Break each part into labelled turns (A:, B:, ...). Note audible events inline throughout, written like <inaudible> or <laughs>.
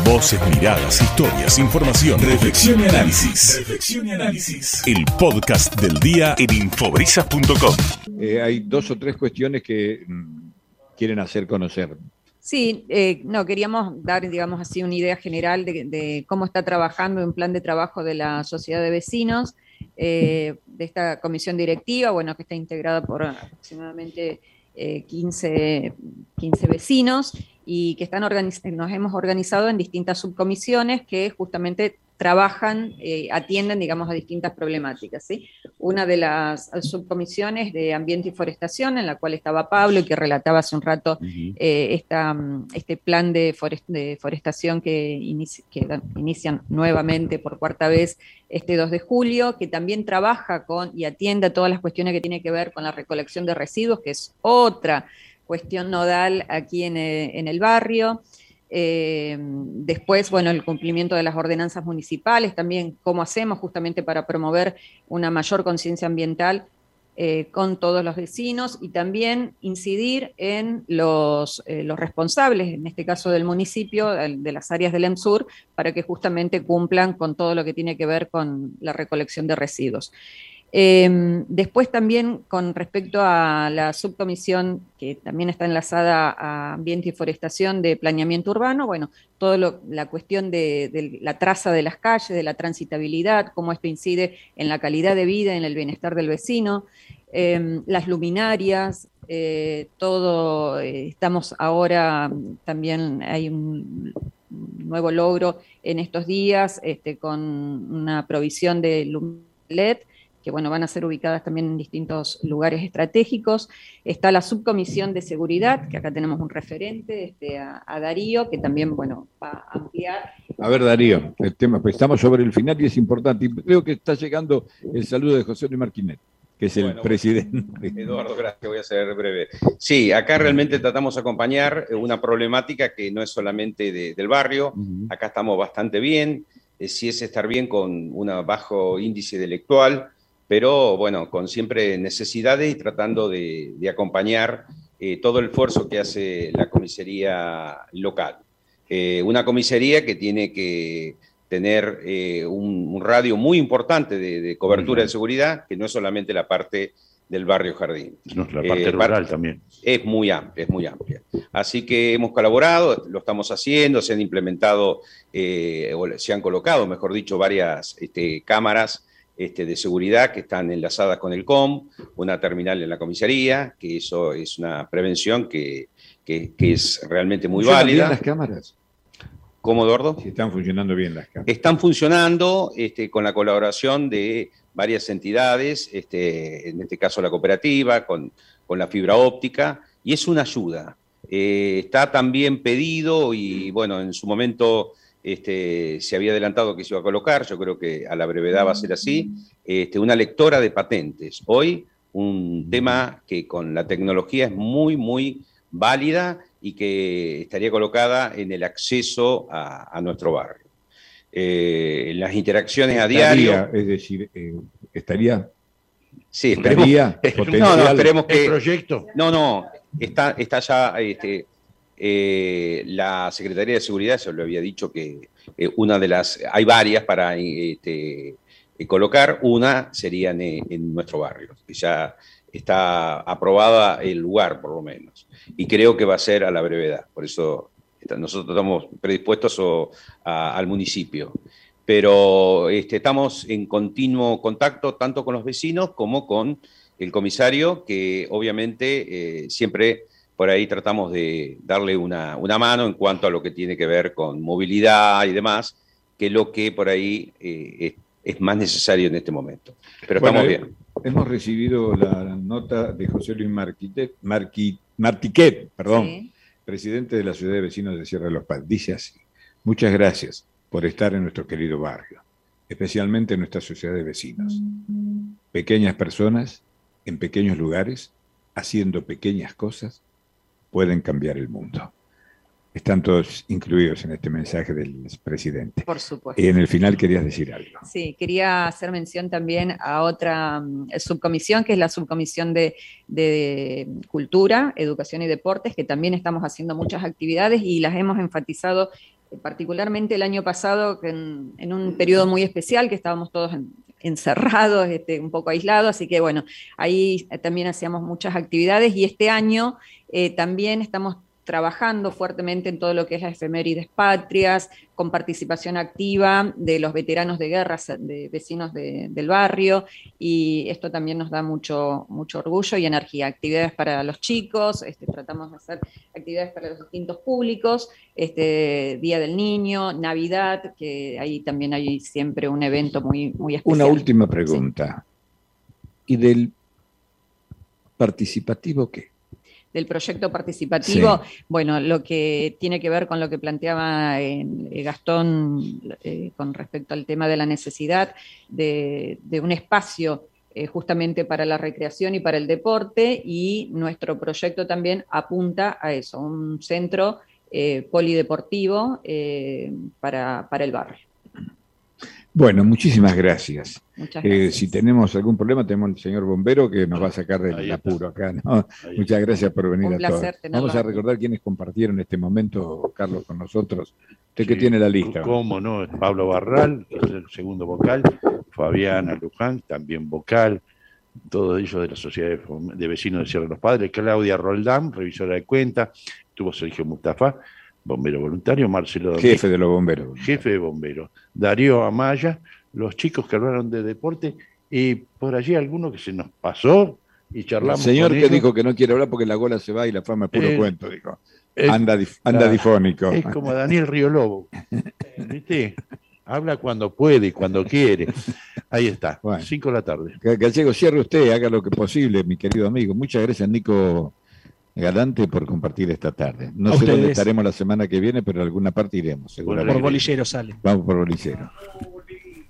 A: Voces, miradas, historias, información, reflexión y análisis. Reflexión y análisis. El podcast del día en infobrisas.com.
B: Eh, hay dos o tres cuestiones que mm, quieren hacer conocer.
C: Sí, eh, no, queríamos dar, digamos así, una idea general de, cómo está trabajando un plan de trabajo de la sociedad de vecinos, eh, de esta comisión directiva, bueno, que está integrada por aproximadamente 15, 15 vecinos y que están nos hemos organizado en distintas subcomisiones que justamente trabajan, eh, atienden, digamos, a distintas problemáticas. ¿sí? Una de las subcomisiones de Ambiente y Forestación, en la cual estaba Pablo y que relataba hace un rato eh, este plan de, forestación que, inician nuevamente por cuarta vez este 2 de julio, que también trabaja con y atiende a todas las cuestiones que tienen que ver con la recolección de residuos, que es otra cuestión nodal aquí en, eh, el barrio. Eh, después, bueno, el cumplimiento de las ordenanzas municipales, también cómo hacemos justamente para promover una mayor conciencia ambiental eh, con todos los vecinos y también incidir en los, responsables, en este caso del municipio, de las áreas del EMSUR, para que justamente cumplan con todo lo que tiene que ver con la recolección de residuos. Em, después también con respecto a la subcomisión que también está enlazada a ambiente y forestación de planeamiento urbano, bueno, toda la cuestión de, la traza de las calles, de la transitabilidad, cómo esto incide en la calidad de vida, en el bienestar del vecino, em, las luminarias, eh, todo, eh, estamos ahora, también hay un nuevo logro en estos días este, con una provisión de LED que bueno, van a ser ubicadas también en distintos lugares estratégicos. Está la subcomisión de seguridad, que acá tenemos un referente, este, a, Darío, que también bueno, va a ampliar.
B: A ver, Darío, el tema, pues estamos sobre el final y es importante. Y creo que está llegando el saludo de José Luis Marquinet que es el presidente.
D: Eduardo, gracias, voy a ser breve. Sí, acá realmente tratamos de acompañar una problemática que no es solamente del barrio, acá estamos bastante bien, eh, si es estar bien con un bajo índice intelectual, pero bueno, con siempre necesidades y tratando de, acompañar eh, todo el esfuerzo que hace la comisaría local. Eh, una comisaría que tiene que tener eh, un, radio muy importante de, cobertura de seguridad, que no es solamente la parte del barrio Jardín.
B: la parte rural también.
D: Es muy amplia, es muy amplia. Así que hemos colaborado, lo estamos haciendo, se han implementado, o se han colocado, mejor dicho, varias este, cámaras este, de seguridad que están enlazadas con el COM, una terminal en la comisaría, que eso es una prevención que, es realmente muy válida.
B: bien las cámaras?
D: ¿Cómo, Eduardo?
B: Si están funcionando bien las cámaras.
D: Están funcionando este, con la colaboración de varias entidades, este, en este caso la cooperativa, con, la fibra óptica, y es una ayuda. Eh, está también pedido y, bueno, en su momento este, se había adelantado que se iba a colocar, yo creo que a la brevedad va a ser así, este, una lectora de patentes. Hoy un tema que con la tecnología es muy, muy válida y que estaría colocada en el acceso a, nuestro barrio. Eh, las interacciones a diario.
B: Es decir, eh, estaría.
D: Sí, esperemos, <laughs> no, no, esperemos que.
B: El proyecto.
D: No, no, está, está ya este, eh, la Secretaría de Seguridad, se lo había dicho que eh, una de las, hay varias para este, eh, colocar, una sería en, nuestro barrio, que ya está aprobada el lugar por lo menos, y creo que va a ser a la brevedad, por eso nosotros estamos predispuestos al municipio. Pero este, estamos en continuo contacto tanto con los vecinos como con el comisario, que obviamente siempre por ahí tratamos de darle una, mano en cuanto a lo que tiene que ver con movilidad y demás, que es lo que por ahí eh, es, más necesario en este momento. Pero estamos bien.
B: Hemos recibido la nota de José Luis Marquitet, Martiquet, perdón, presidente de la Ciudad de Vecinos de Sierra de los Padres. Dice así, muchas gracias por estar en nuestro querido barrio, especialmente en nuestra sociedad de vecinos. Pequeñas personas, en pequeños lugares, haciendo pequeñas cosas pueden cambiar el mundo. Están todos incluidos en este mensaje del presidente.
C: Por supuesto.
B: Y en el final querías decir algo.
C: Sí, quería hacer mención también a otra mm, subcomisión, que es la subcomisión de, Cultura, Educación y Deportes, que también estamos haciendo muchas actividades y las hemos enfatizado particularmente el año pasado, en, en un periodo muy especial, que estábamos todos encerrados, <laughs> este, un poco aislados, así que bueno, ahí también hacíamos muchas actividades y este año eh, también estamos trabajando fuertemente en todo lo que es las efemérides patrias, con participación activa de los veteranos de guerra, de vecinos del barrio, y esto también nos da mucho, mucho orgullo y energía. Actividades para los chicos, este, tratamos de hacer actividades para los distintos públicos, este, Día del Niño, Navidad, que ahí también hay siempre un evento muy, muy especial.
B: Una última pregunta. ¿Y del participativo qué?
C: Del proyecto participativo, bueno, lo que tiene que ver con lo que planteaba eh, Gastón eh, con respecto al tema de la necesidad de, un espacio eh, justamente para la recreación y para el deporte, y nuestro proyecto también apunta a eso, un centro polideportivo para, para el barrio.
B: Bueno, muchísimas gracias. Eh, si tenemos algún problema, tenemos al señor bombero que nos va a sacar del apuro acá. Muchas gracias por venir a todos. Vamos a recordar quienes compartieron este momento, Carlos, con nosotros. Usted que tiene la lista.
E: Cómo no, Pablo Barral, que es el segundo vocal, Fabiana Luján, también vocal, todos ellos de la Sociedad de Vecinos de Sierra de los Padres, Claudia Roldán, revisora de cuenta, tuvo Sergio Mustafa, bombero voluntario, Marcelo
B: Jefe de los bomberos.
E: Jefe de bomberos. Darío Amaya, los chicos que hablaron de deporte y por allí alguno que se nos pasó y charlamos.
B: El señor que dijo que no quiere hablar porque la gola se va y la fama es puro cuento, dijo. anda, anda difónico.
E: Es como Daniel Río Lobo. ¿Viste? Habla cuando puede y cuando quiere. Ahí está, cinco de la tarde.
B: Gallego, cierre usted, haga lo que posible, mi querido amigo. Muchas gracias, Nico Galante por compartir esta tarde. No sé dónde estaremos la semana que viene, pero en alguna parte iremos,
F: Por bolillero sale.
B: Vamos por bolillero.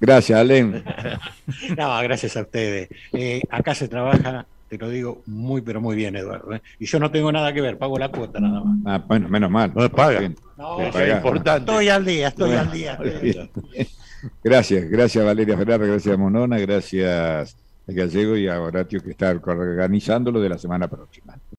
B: Gracias, Alen. <laughs>
F: no, gracias a ustedes. Eh, acá se trabaja, te lo digo muy, pero muy bien, Eduardo. ¿eh? Y yo no tengo nada que ver, pago la cuota nada más.
B: Ah, bueno, menos mal.
E: No paga. No,
F: es importante. Estoy al día, estoy al día.
B: Gracias, gracias Valeria Ferrara, gracias Monona, gracias a Gallego y a Horatio que está organizándolo de la semana próxima.